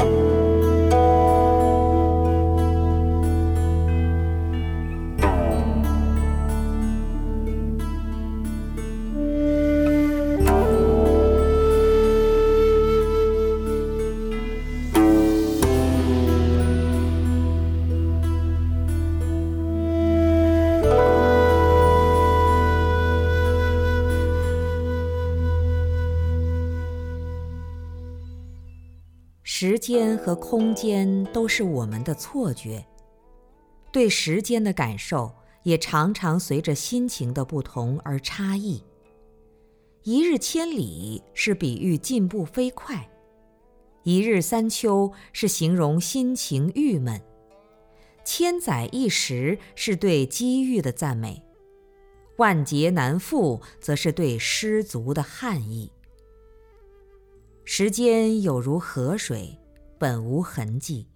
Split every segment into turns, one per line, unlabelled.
Bye. 时间和空间都是我们的错觉，对时间的感受也常常随着心情的不同而差异。一日千里是比喻进步飞快，一日三秋是形容心情郁闷，千载一时是对机遇的赞美，万劫难复则是对失足的憾意。时间有如河水，本无痕迹；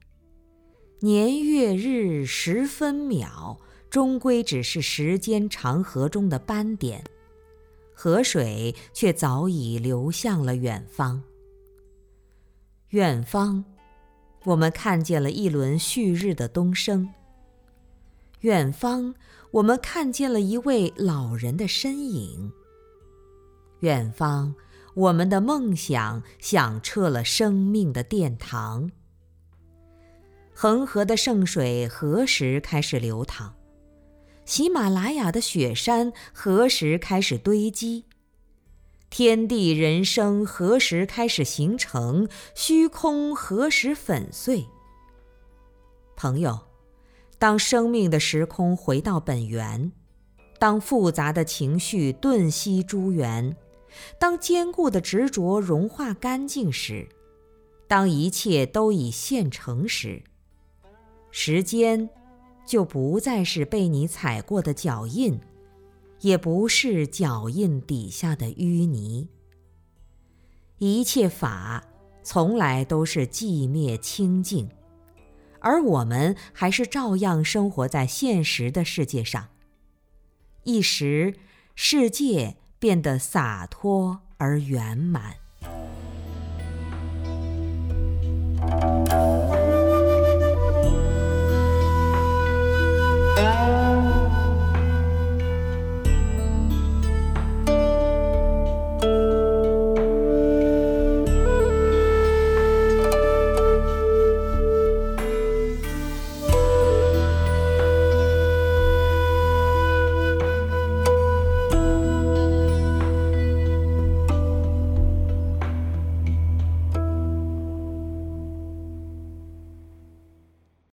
年月日时分秒，终归只是时间长河中的斑点。河水却早已流向了远方。远方，我们看见了一轮旭日的东升。远方，我们看见了一位老人的身影。远方。我们的梦想响彻了生命的殿堂。恒河的圣水何时开始流淌？喜马拉雅的雪山何时开始堆积？天地人生何时开始形成？虚空何时粉碎？朋友，当生命的时空回到本源，当复杂的情绪顿息诸缘。当坚固的执着融化干净时，当一切都已现成时，时间就不再是被你踩过的脚印，也不是脚印底下的淤泥。一切法从来都是寂灭清净，而我们还是照样生活在现实的世界上。一时，世界。变得洒脱而圆满。